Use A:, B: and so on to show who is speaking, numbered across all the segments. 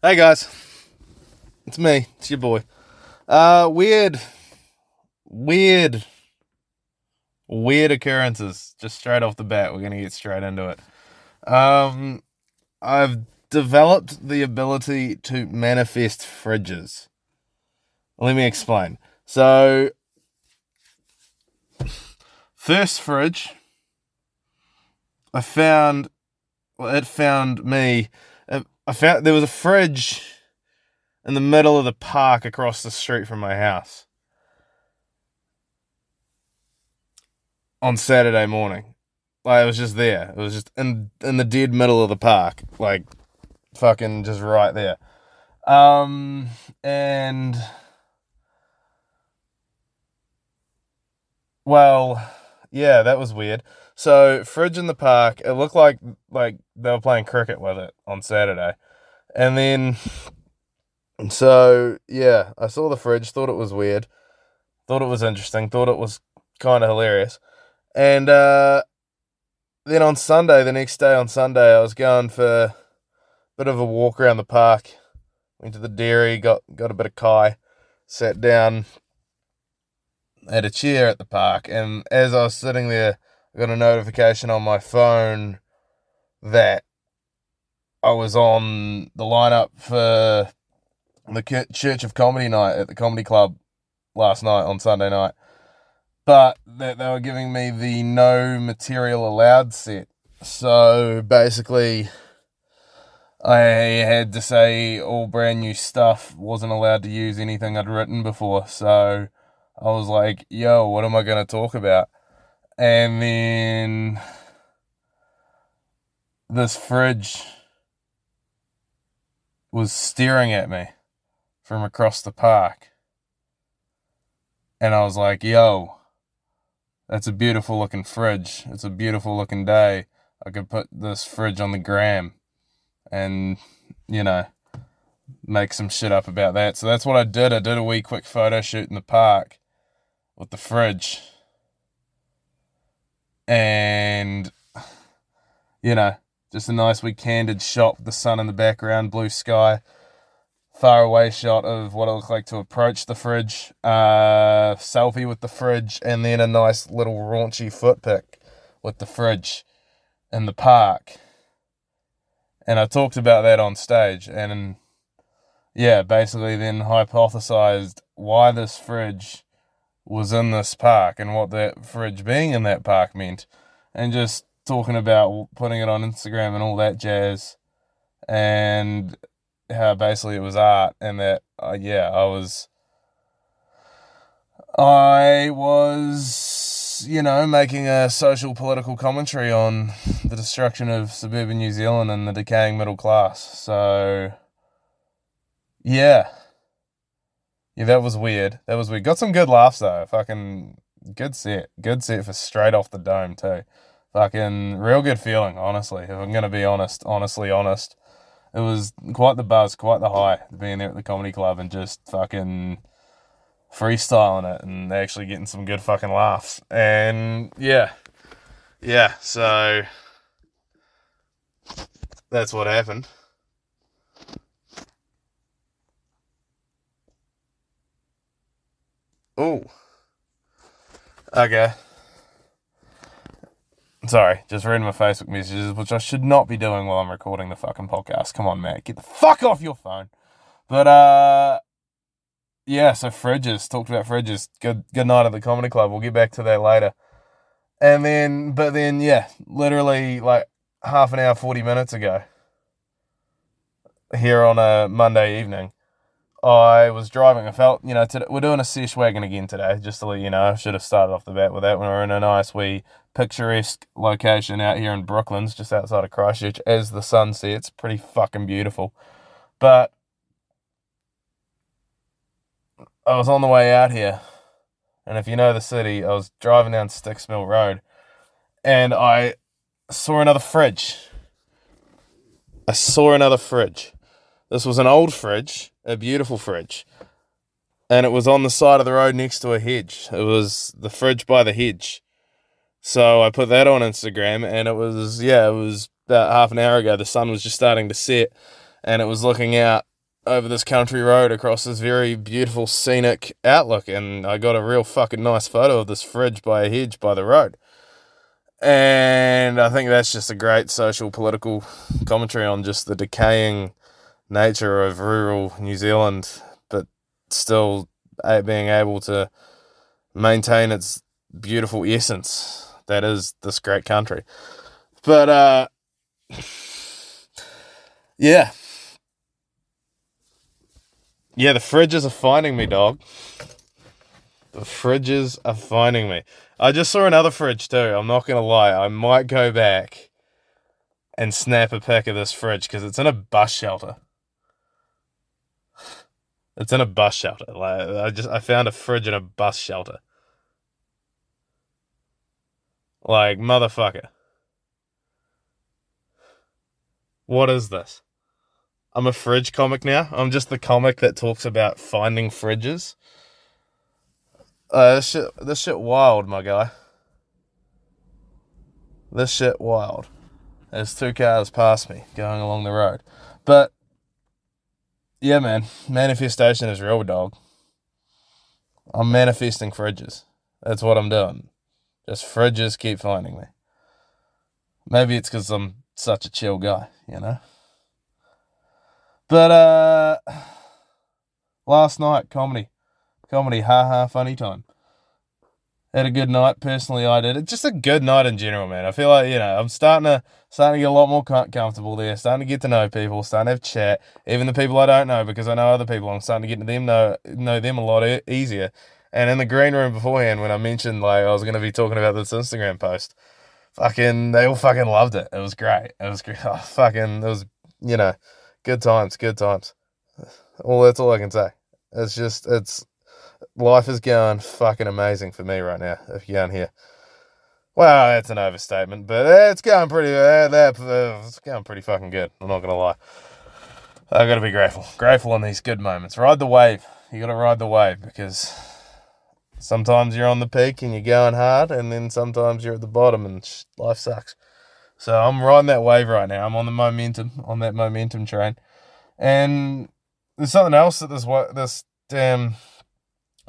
A: Hey guys, it's me. It's your boy. Uh, weird, weird, weird occurrences. Just straight off the bat, we're gonna get straight into it. Um, I've developed the ability to manifest fridges. Let me explain. So, first fridge, I found. Well, it found me. I found there was a fridge in the middle of the park across the street from my house on Saturday morning. Like it was just there. It was just in in the dead middle of the park, like fucking just right there. Um and well, yeah, that was weird. So fridge in the park. It looked like like they were playing cricket with it on Saturday, and then so yeah, I saw the fridge. Thought it was weird. Thought it was interesting. Thought it was kind of hilarious. And uh, then on Sunday, the next day on Sunday, I was going for a bit of a walk around the park. Went to the dairy, got got a bit of kai, sat down, had a chair at the park, and as I was sitting there I got a notification on my phone that I was on the lineup for the Church of Comedy night at the comedy club last night on Sunday night. But that they were giving me the no material allowed set. So basically, I had to say all brand new stuff, wasn't allowed to use anything I'd written before. So I was like, yo, what am I going to talk about? and then this fridge was staring at me from across the park. And I was like, yo, that's a beautiful looking fridge. It's a beautiful looking day. I could put this fridge on the gram and, you know, make some shit up about that. So that's what I did. I did a wee quick photo shoot in the park with the fridge. And you know, just a nice wee candid shot with the sun in the background, blue sky, far away shot of what it looked like to approach the fridge, uh, selfie with the fridge, and then a nice little raunchy foot pick with the fridge in the park. And I talked about that on stage, and yeah, basically then hypothesized why this fridge was in this park and what that fridge being in that park meant, and just talking about putting it on Instagram and all that jazz, and how basically it was art, and that uh, yeah, I was, I was, you know, making a social political commentary on the destruction of suburban New Zealand and the decaying middle class. So, yeah yeah, that was weird. That was weird. Got some good laughs though. Fucking good set. Good set for straight off the dome too. Fucking real good feeling, honestly. If I'm gonna be honest, honestly honest. It was quite the buzz, quite the high being there at the comedy club and just fucking freestyling it and actually getting some good fucking laughs. And yeah. Yeah, so that's what happened. Oh. Okay. Sorry, just reading my Facebook messages, which I should not be doing while I'm recording the fucking podcast. Come on, man. Get the fuck off your phone. But, uh, yeah, so fridges. Talked about fridges. Good, good night at the comedy club. We'll get back to that later. And then, but then, yeah, literally like half an hour, 40 minutes ago, here on a Monday evening, I was driving. I felt, you know, today, we're doing a sesh wagon again today, just to let you know. I should have started off the bat with that when we're in a nice, wee, picturesque location out here in Brooklands, just outside of Christchurch, as the sun sets. Pretty fucking beautiful. But I was on the way out here, and if you know the city, I was driving down Styx Mill Road, and I saw another fridge. I saw another fridge. This was an old fridge a beautiful fridge. And it was on the side of the road next to a hedge. It was the fridge by the hedge. So I put that on Instagram and it was, yeah, it was about half an hour ago. The sun was just starting to set. and it was looking out over this country road across this very beautiful scenic outlook and I got a real fucking nice photo of this fridge by a hedge by the road. And I think that's just a great social political commentary on just the decaying nature of rural New Zealand, but still being able to maintain its beautiful essence that is this great country. But uh yeah, yeah, the fridges are finding me, dog. The fridges are finding me. I just saw another fridge too. I'm not gonna lie. I might go back and snap a pic of this fridge because it's in a bus shelter. It's in a bus shelter. Like I just I found a fridge in a bus shelter. Like motherfucker. What is this? I'm a fridge comic now. I'm just the comic that talks about finding fridges. Uh, this shit, this shit wild, my guy. This shit wild. There's two cars past me going along the road. But, yeah, man, manifestation is real, dog. I'm manifesting fridges. That's what I'm doing. Just fridges keep finding me. Maybe it's because I'm such a chill guy, you know? But uh last night, comedy. Comedy, ha ha, funny time. Had a good night. Personally, I did. It's just a good night in general, man. I feel like you know I'm starting to starting to get a lot more comfortable there. Starting to get to know people. Starting to have chat. Even the people I don't know, because I know other people. I'm starting to get to them know know them a lot easier. And in the green room beforehand, when I mentioned like I was going to be talking about this Instagram post, fucking they all fucking loved it. It was great. It was great. Oh, fucking it was you know good times, good times. Well, that's all I can say. It's just, it's, life is going fucking amazing for me right now, if you can't hear. Well, that's an overstatement, but it's going pretty, uh, uh, it's going pretty fucking good. I'm not to lie. i got to be grateful. Grateful in these good moments. Ride the wave. You got to ride the wave because sometimes you're on the peak and you're going hard, and then sometimes you're at the bottom and life sucks. So I'm riding that wave right now. I'm on the momentum, on that momentum train. And there's something else that this this damn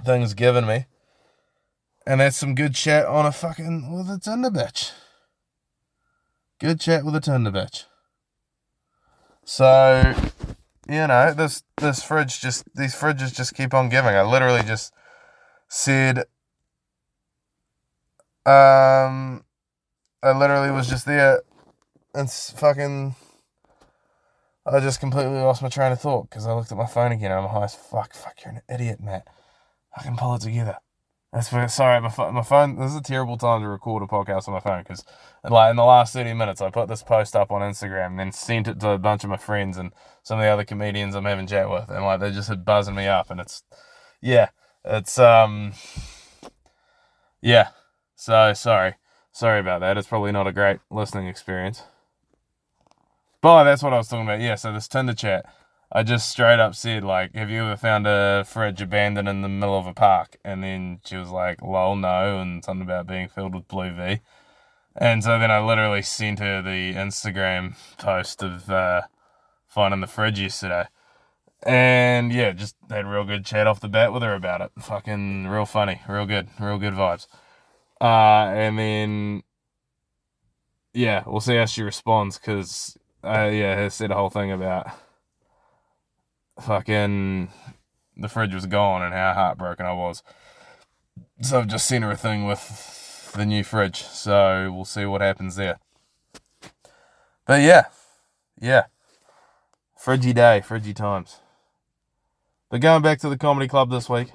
A: thing's given me. And that's some good chat on a fucking with a Tinder bitch. Good chat with a Tinder bitch. So, you know, this this fridge just these fridges just keep on giving. I literally just said um I literally was just there and fucking. I just completely lost my train of thought because I looked at my phone again I'm high as fuck. Fuck, you're an idiot, Matt. I can pull it together. That's sorry, my, my phone. This is a terrible time to record a podcast on my phone because, like, in the last 30 minutes, I put this post up on Instagram and then sent it to a bunch of my friends and some of the other comedians I'm having chat with. And, like, they just had buzzing me up. And it's, yeah, it's, um, yeah. So, sorry. Sorry about that. It's probably not a great listening experience. But that's what I was talking about. Yeah, so this Tinder chat, I just straight up said, like, have you ever found a fridge abandoned in the middle of a park? And then she was like, lol, no, and something about being filled with blue V. And so then I literally sent her the Instagram post of uh, finding the fridge yesterday. And yeah, just had a real good chat off the bat with her about it. Fucking real funny, real good, real good vibes. Uh, and then, yeah, we'll see how she responds because, uh, yeah, I said a whole thing about fucking the fridge was gone and how heartbroken I was. So I've just sent her a thing with the new fridge. So we'll see what happens there. But yeah, yeah. Fridgy day, fridgy times. But going back to the comedy club this week.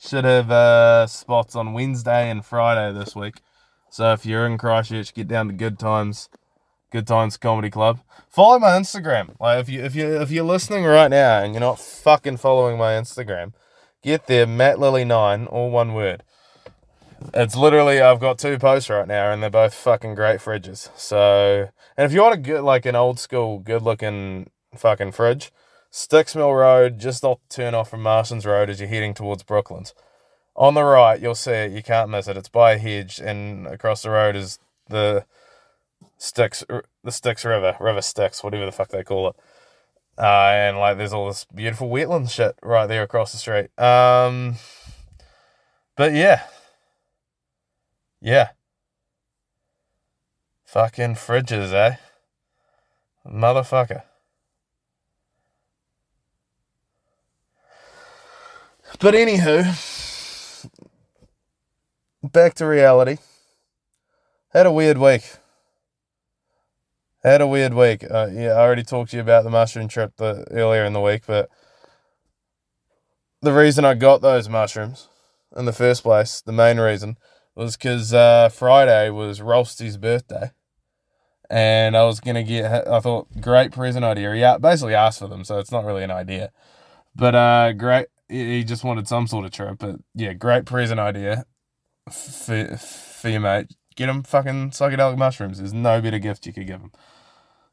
A: Should have uh, spots on Wednesday and Friday this week. So if you're in Christchurch, get down to Good Times, Good Times Comedy Club. Follow my Instagram. Like if you if you if you're listening right now and you're not fucking following my Instagram, get there, Matt Lily nine, all one word. It's literally I've got two posts right now and they're both fucking great fridges. So and if you want to get like an old school, good looking fucking fridge, Styx Mill Road, just off turn off from Marston's Road as you're heading towards Brooklands. On the right, you'll see it. You can't miss it. It's by a hedge, and across the road is the Styx, the Styx River, River Styx, whatever the fuck they call it. Uh, and like there's all this beautiful wetland shit right there across the street. Um, but yeah, yeah, fucking fridges, eh? Motherfucker. But anywho, back to reality. Had a weird week. Had a weird week. Uh, yeah, I already talked to you about the mushroom trip the, earlier in the week, but the reason I got those mushrooms in the first place, the main reason, was because uh, Friday was Rolsty's birthday. And I was going to get, I thought, great present idea. He basically asked for them, so it's not really an idea. But uh, great, he just wanted some sort of trip. But yeah, great present idea for, for your mate. Get him fucking psychedelic mushrooms. There's no better gift you could give him.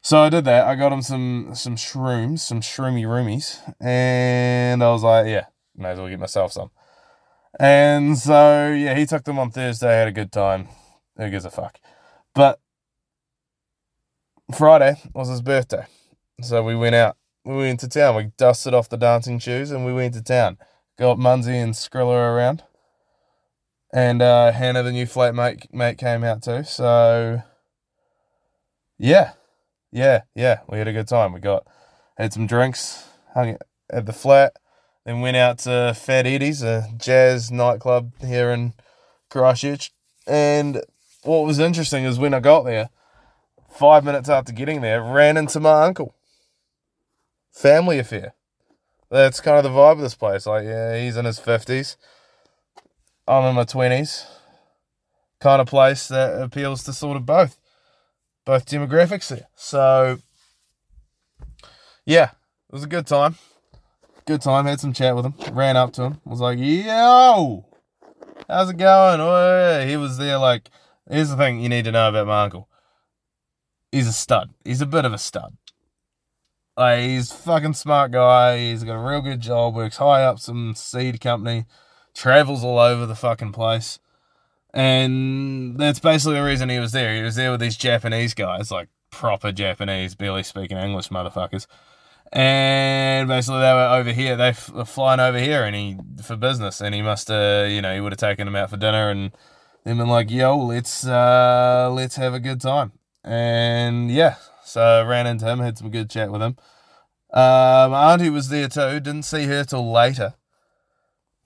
A: So I did that. I got him some some shrooms, some shroomy roomies, and I was like, yeah, may as well get myself some. And so yeah, he took them on Thursday. Had a good time. Who gives a fuck? But Friday was his birthday, so we went out. We went to town. We dusted off the dancing shoes and we went to town. Got Munsey and Skrilla around, and uh, Hannah, the new flatmate, mate, came out too. So yeah yeah, yeah, we had a good time. We got had some drinks, hung at the flat, then went out to Fat Eddie's, a jazz nightclub here in Christchurch. And what was interesting is when I got there, five minutes after getting there, ran into my uncle. Family affair. That's kind of the vibe of this place. Like, yeah, he's in his fifties. I'm in my twenties. Kind of place that appeals to sort of both both demographics there. So, yeah, it was a good time. Good time. Had some chat with him. Ran up to him. Was like, yo, how's it going? Oh, he was there like, here's the thing you need to know about my uncle. He's a stud. He's a bit of a stud. Like, he's a fucking smart guy. He's got a real good job. Works high up some seed company. Travels all over the fucking place. And that's basically the reason he was there. He was there with these Japanese guys, like proper Japanese, barely speaking English motherfuckers. And basically, they were over here. They were flying over here, and he for business. And he must, uh, you know, he would have taken them out for dinner, and then been like, "Yo, let's uh, let's have a good time." And yeah, so I ran into him, had some good chat with him. My auntie was there too. Didn't see her till later.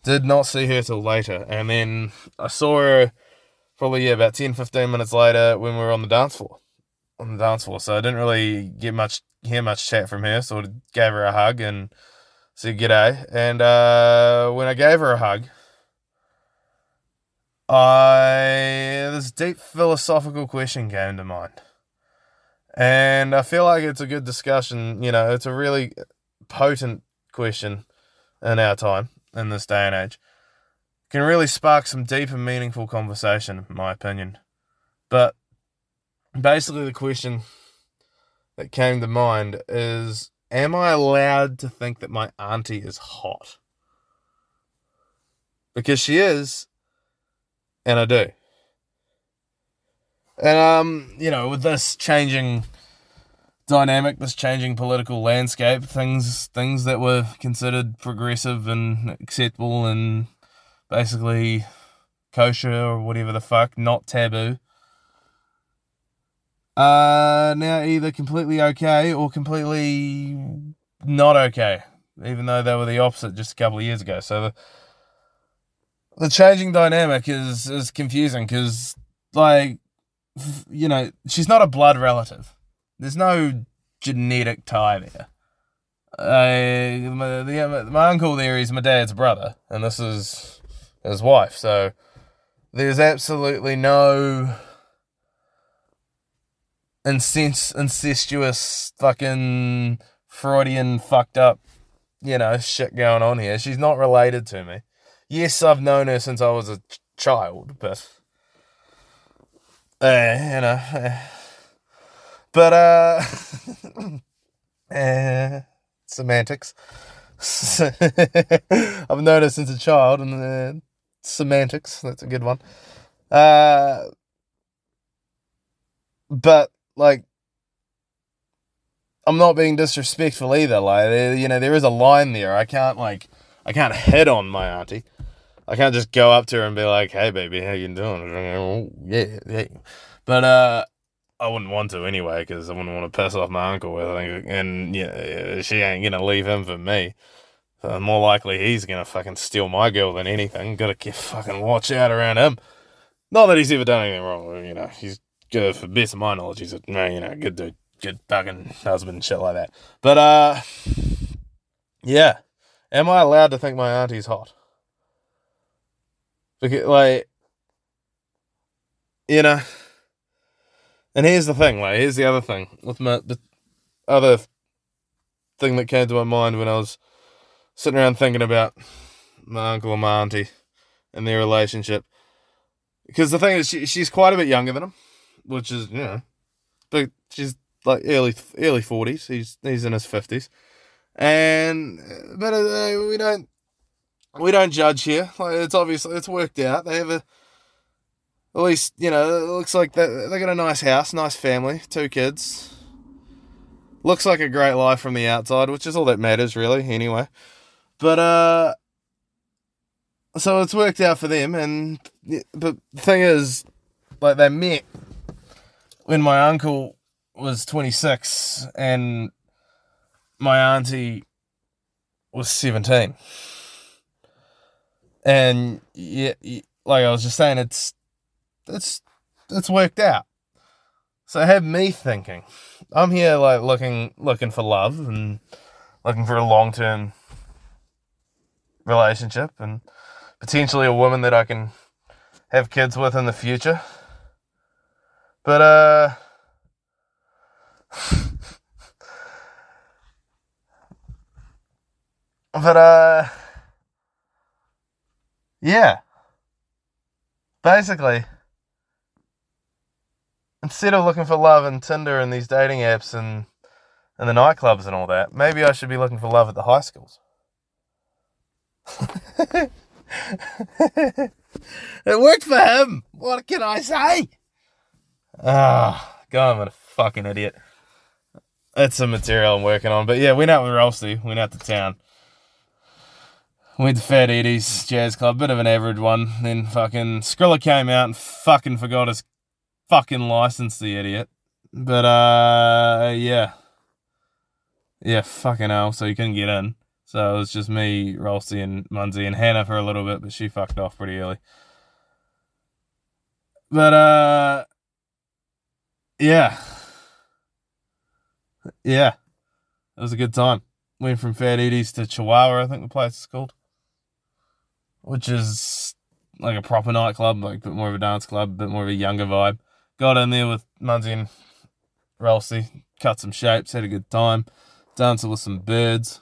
A: Did not see her till later. And then I saw her probably yeah, about 10, 15 minutes later when we were on the dance floor. On the dance floor. So I didn't really get much hear much chat from her. So I gave her a hug and said g'day. And uh, when I gave her a hug, I this deep philosophical question came to mind. And I feel like it's a good discussion, you know, it's a really potent question in our time in this day and age can really spark some deep and meaningful conversation, in my opinion. But basically, the question that came to mind is Am I allowed to think that my auntie is hot? Because she is, and I do. And, um, you know, with this changing dynamic, this changing political landscape, things things that were considered progressive and acceptable and basically kosher or whatever the fuck, not taboo, are now either completely okay or completely not okay, even though they were the opposite just a couple of years ago. So the the changing dynamic is is confusing because like you know she's not a blood relative there's no genetic tie there. Uh, my, the, my uncle there is my dad's brother, and this is his wife. So there's absolutely no incest, incestuous fucking Freudian fucked up, you know, shit going on here. She's not related to me. Yes, I've known her since I was a child, but uh, you know. Uh, but uh, uh semantics. I've noticed since a child, and uh, semantics. That's a good one. Uh, but like, I'm not being disrespectful either. Like, you know, there is a line there. I can't like, I can't head on my auntie. I can't just go up to her and be like, "Hey, baby, how you doing?" Yeah, yeah. But uh, I wouldn't want to anyway because I wouldn't want to piss off my uncle with it, and yeah, she ain't gonna leave him for me. So more likely he's gonna fucking steal my girl than anything. Gotta keep fucking watch out around him. Not that he's ever done anything wrong, you know. He's good for best of my knowledge. He's a you know good dude, good fucking husband shit like that. But uh, yeah. Am I allowed to think my auntie's hot? Because, like, you know, and here's the thing, like, here's the other thing with my, the other thing that came to my mind when I was sitting around thinking about my uncle and my auntie and their relationship. Because the thing is, she, she's quite a bit younger than him, which is, you know, but she's like early early 40s. He's he's in his 50s. And, but uh, we don't we don't judge here. Like it's obviously it's worked out. They have a at least you know it looks like they they got a nice house, nice family, two kids. Looks like a great life from the outside, which is all that matters really. Anyway, but uh, so it's worked out for them. And but the thing is, like they met when my uncle was twenty six and my auntie was seventeen and yeah, like I was just saying, it's it's it's worked out. So had me thinking. I'm here like looking looking for love and looking for a long term relationship and potentially a woman that I can have kids with in the future. But uh but uh yeah. Basically, instead of looking for love in Tinder and these dating apps and and the nightclubs and all that, maybe I should be looking for love at the high schools. it worked for him. What can I say? Ah, oh, God, I'm a fucking idiot. That's some material I'm working on. But yeah, went out with Rolsey, went out to town. Went to Fat Eddie's Jazz Club, bit of an average one. Then fucking Skrilla came out and fucking forgot his fucking license, the idiot. But uh, yeah, yeah, fucking hell. So he couldn't get in. So it was just me, Rolsey, and Munsey, and Hannah for a little bit, but she fucked off pretty early. But uh, yeah, yeah, it was a good time. Went from Fat Eddie's to Chihuahua, I think the place is called which is like a proper nightclub, like a bit more of a dance club, a bit more of a younger vibe. Got in there with Munsey and Rolsey, cut some shapes, had a good time, dancing with some birds.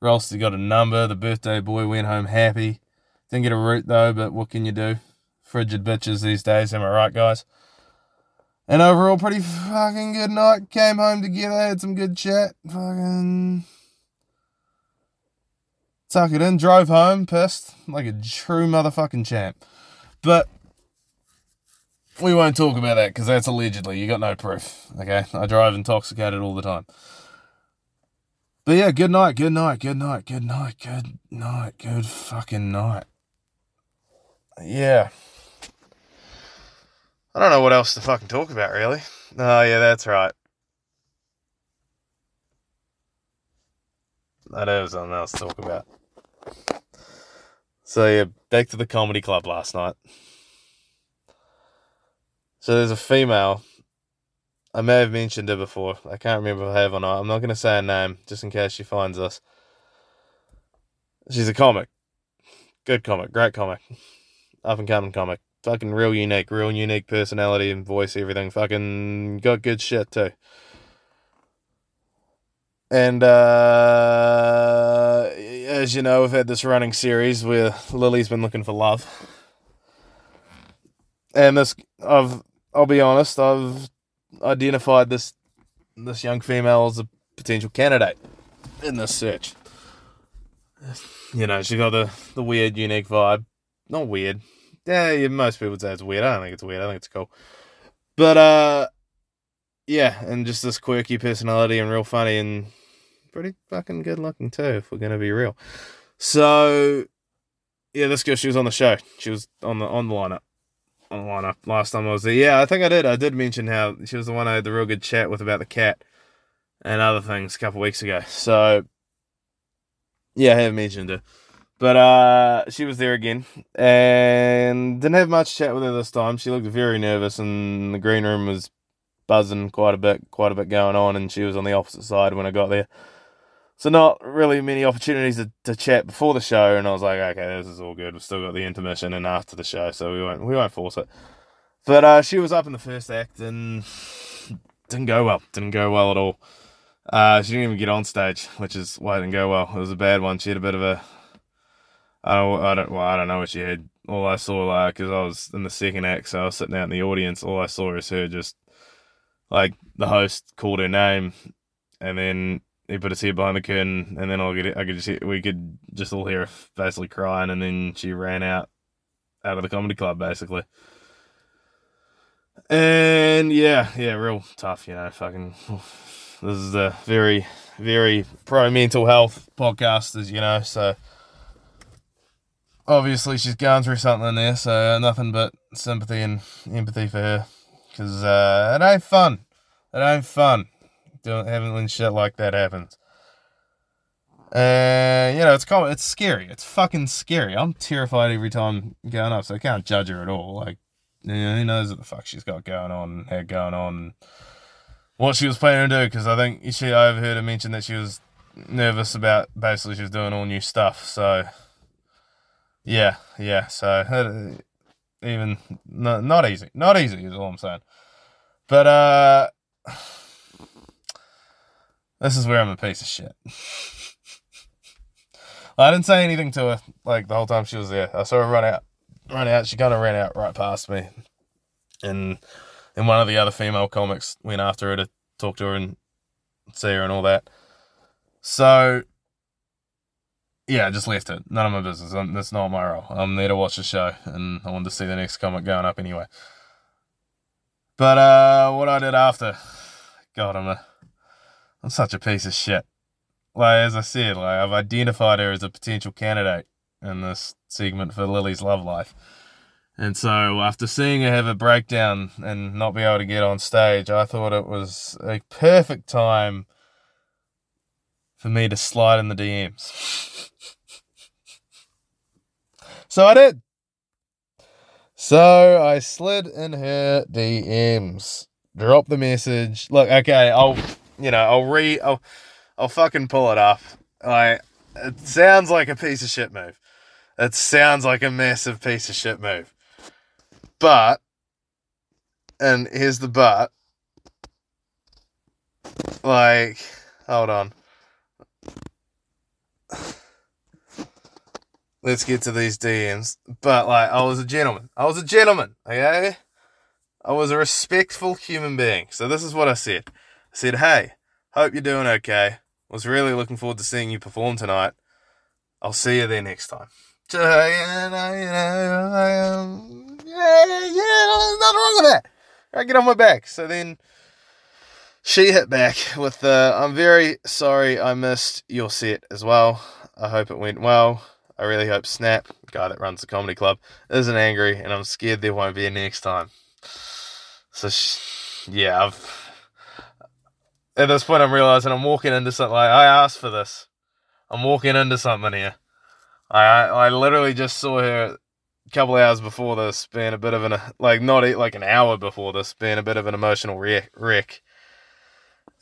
A: Rolsey got a number, the birthday boy went home happy. Didn't get a root though, but what can you do? Frigid bitches these days, am I right, guys? And overall, pretty fucking good night. Came home together, had some good chat. Fucking Tuck it in, drove home, pissed, like a true motherfucking champ. But we won't talk about that because that's allegedly. You got no proof. Okay, I drive intoxicated all the time. But yeah, good night, good night, good night, good night, good night, good fucking night. Yeah. I don't know what else to fucking talk about, really. Oh, yeah, that's right. That is something else to talk about. So yeah, back to the comedy club last night. So there's a female. I may have mentioned her before. I can't remember if I have or not. I'm not going to say her name just in case she finds us. She's a comic. Good comic. Great comic. Up and coming comic. Fucking real unique. Real unique personality and voice, everything. Fucking got good shit too. And uh, as you know, we've had this running series where Lily's been looking for love. And this, I've, I'll be honest, I've identified this this young female as a potential candidate in this search. You know, she got the, the weird, unique vibe. Not weird. Yeah, most people would say it's weird. I don't think it's weird. I think it's cool. But uh yeah, and just this quirky personality and real funny and pretty fucking good looking too, if we're gonna be real. So yeah, this girl she was on the show. She was on the on the lineup. Lineup last time I was there. Yeah, I think I did. I did mention how she was the one I had the real good chat with about the cat and other things a couple weeks ago. So yeah, I have mentioned her. But uh, she was there again and didn't have much chat with her this time. She looked very nervous, and the green room was buzzing quite a bit, quite a bit going on, and she was on the opposite side when I got there. So not really many opportunities to, to chat before the show, and I was like, okay, this is all good. We've still got the intermission and after the show, so we won't we won't force it. But uh, she was up in the first act and didn't go well. Didn't go well at all. Uh, she didn't even get on stage, which is why it didn't go well. It was a bad one. She had a bit of a I don't, I don't, well, I don't know what she had. All I saw, like, because I was in the second act, so I was sitting out in the audience. All I saw is her just, like, the host called her name, and then he put his head behind the curtain, and then I could, I could just, hear, we could just all hear her basically crying, and then she ran out, out of the comedy club, basically. And yeah, yeah, real tough, you know, fucking. This is a very, very pro mental health podcast, as you know, so obviously she's going through something there, so nothing but sympathy and empathy for her. Because uh, it ain't fun. It ain't fun doing having when shit like that happens. And you know, it's com- it's scary. It's fucking scary. I'm terrified every time going up, so I can't judge her at all. Like, you know, who knows what the fuck she's got going on, had going on, what she was planning to do. Because I think she I overheard her mention that she was nervous about basically she was doing all new stuff. So yeah, yeah. So uh, even not not easy, not easy is all I'm saying. But uh, this is where I'm a piece of shit. I didn't say anything to her like the whole time she was there. I saw her run out, run out. She kind of ran out right past me, and and one of the other female comics went after her to talk to her and see her and all that. So yeah, I just left it. None of my business. I'm, that's not my role. I'm there to watch the show, and I wanted to see the next comic going up anyway. But uh, what I did after, God, I'm a, I'm such a piece of shit. Like as I said, like I've identified her as a potential candidate in this segment for Lily's love life. And so after seeing her have a breakdown and not be able to get on stage, I thought it was a perfect time for me to slide in the DMs. so I did. So I slid in her DMs, dropped the message. Look, okay, I'll, you know, I'll re, I'll, I'll fucking pull it up. Like, it sounds like a piece of shit move. It sounds like a massive piece of shit move. But, and here's the but. Like, hold on. Let's get to these DMs. But like, I was a gentleman. I was a gentleman. Okay. I was a respectful human being. So this is what I said. Said, "Hey, hope you're doing okay. Was really looking forward to seeing you perform tonight. I'll see you there next time." Yeah, yeah, nothing wrong with that. I get on my back. So then she hit back with the I'm very sorry I missed your set as well. I hope it went well. I really hope Snap, guy that runs the comedy club, isn't angry, and I'm scared there won't be a next time. So, yeah, I've at this point I'm realizing I'm walking into something. Like, I asked for this. I'm walking into something here. I I literally just saw her a couple hours before this, being a bit of an like not like an hour before this, being a bit of an emotional wreck.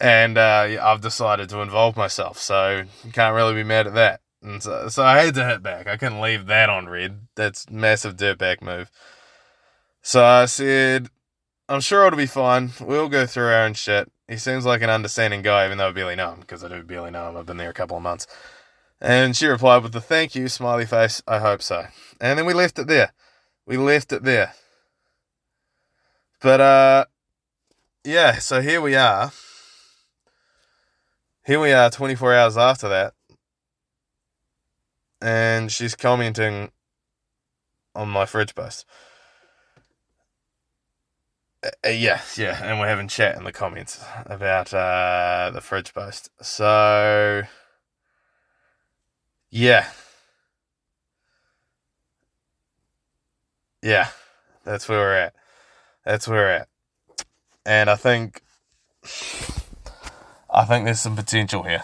A: and uh, I've decided to involve myself. So you can't really be mad at that. And so, so I had to hit back. I couldn't leave that on red. That's massive dirtbag move. So I said, I'm sure it'll be fine. We'll go through our own shit. He seems like an understanding guy, even though I barely know him, because I do barely know him. I've been there a couple of months. And she replied with the thank you, smiley face. I hope so. And then we left it there. We left it there. But, uh, yeah, so here we are here we are 24 hours after that and she's commenting on my fridge post uh, yeah, yeah, and we're having chat in the comments about uh, the fridge post. So, yeah, yeah, that's where we're at. That's where we're at, and I think, I think there's some potential here.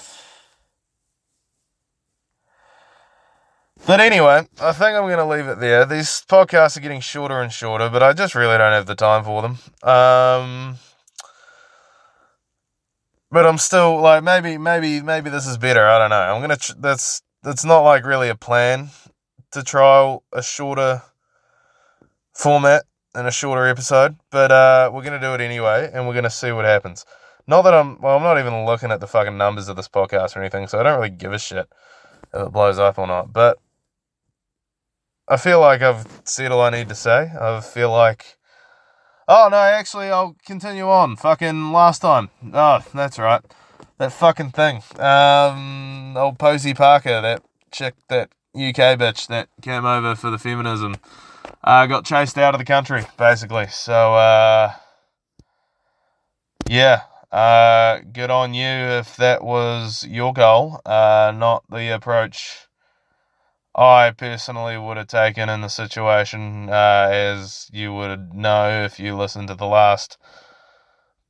A: But anyway, I think I'm going to leave it there. These podcasts are getting shorter and shorter, but I just really don't have the time for them. Um, but I'm still like maybe maybe maybe this is better. I don't know. I'm gonna. Tr- that's that's not like really a plan to trial a shorter format and a shorter episode, but uh, we're gonna do it anyway, and we're gonna see what happens. Not that I'm well, I'm not even looking at the fucking numbers of this podcast or anything, so I don't really give a shit if it blows up or not. But I feel like I've said all I need to say. I feel like. Oh, no, actually, I'll continue on. Fucking last time. Oh, that's right. That fucking thing. Um, old Posie Parker, that chick, that UK bitch that came over for the feminism, uh, got chased out of the country, basically. So, uh, yeah, uh, good on you if that was your goal, uh, not the approach I personally would have taken in the situation, uh, as you would know if you listened to the last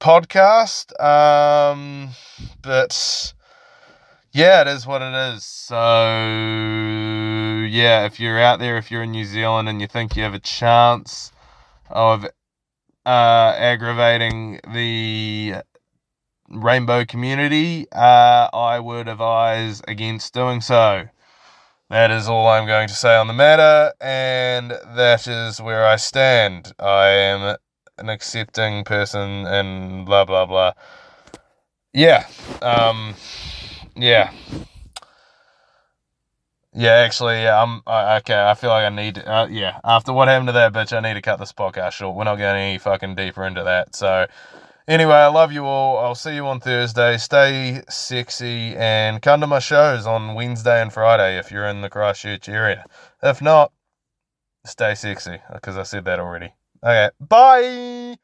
A: podcast. Um, but yeah, it is what it is. So yeah, if you're out there, if you're in New Zealand and you think you have a chance of uh, aggravating the rainbow community, uh, I would advise against doing so. That is all I'm going to say on the matter, and that is where I stand. I am an accepting person, and blah blah blah. Yeah, um, yeah, yeah. Actually, yeah, I'm okay. I feel like I need to. Uh, yeah, after what happened to that bitch, I need to cut this podcast short. We're not going any fucking deeper into that. So, Anyway, I love you all. I'll see you on Thursday. Stay sexy and come to my shows on Wednesday and Friday if you're in the Christchurch area. If not, stay sexy because I said that already. Okay, bye.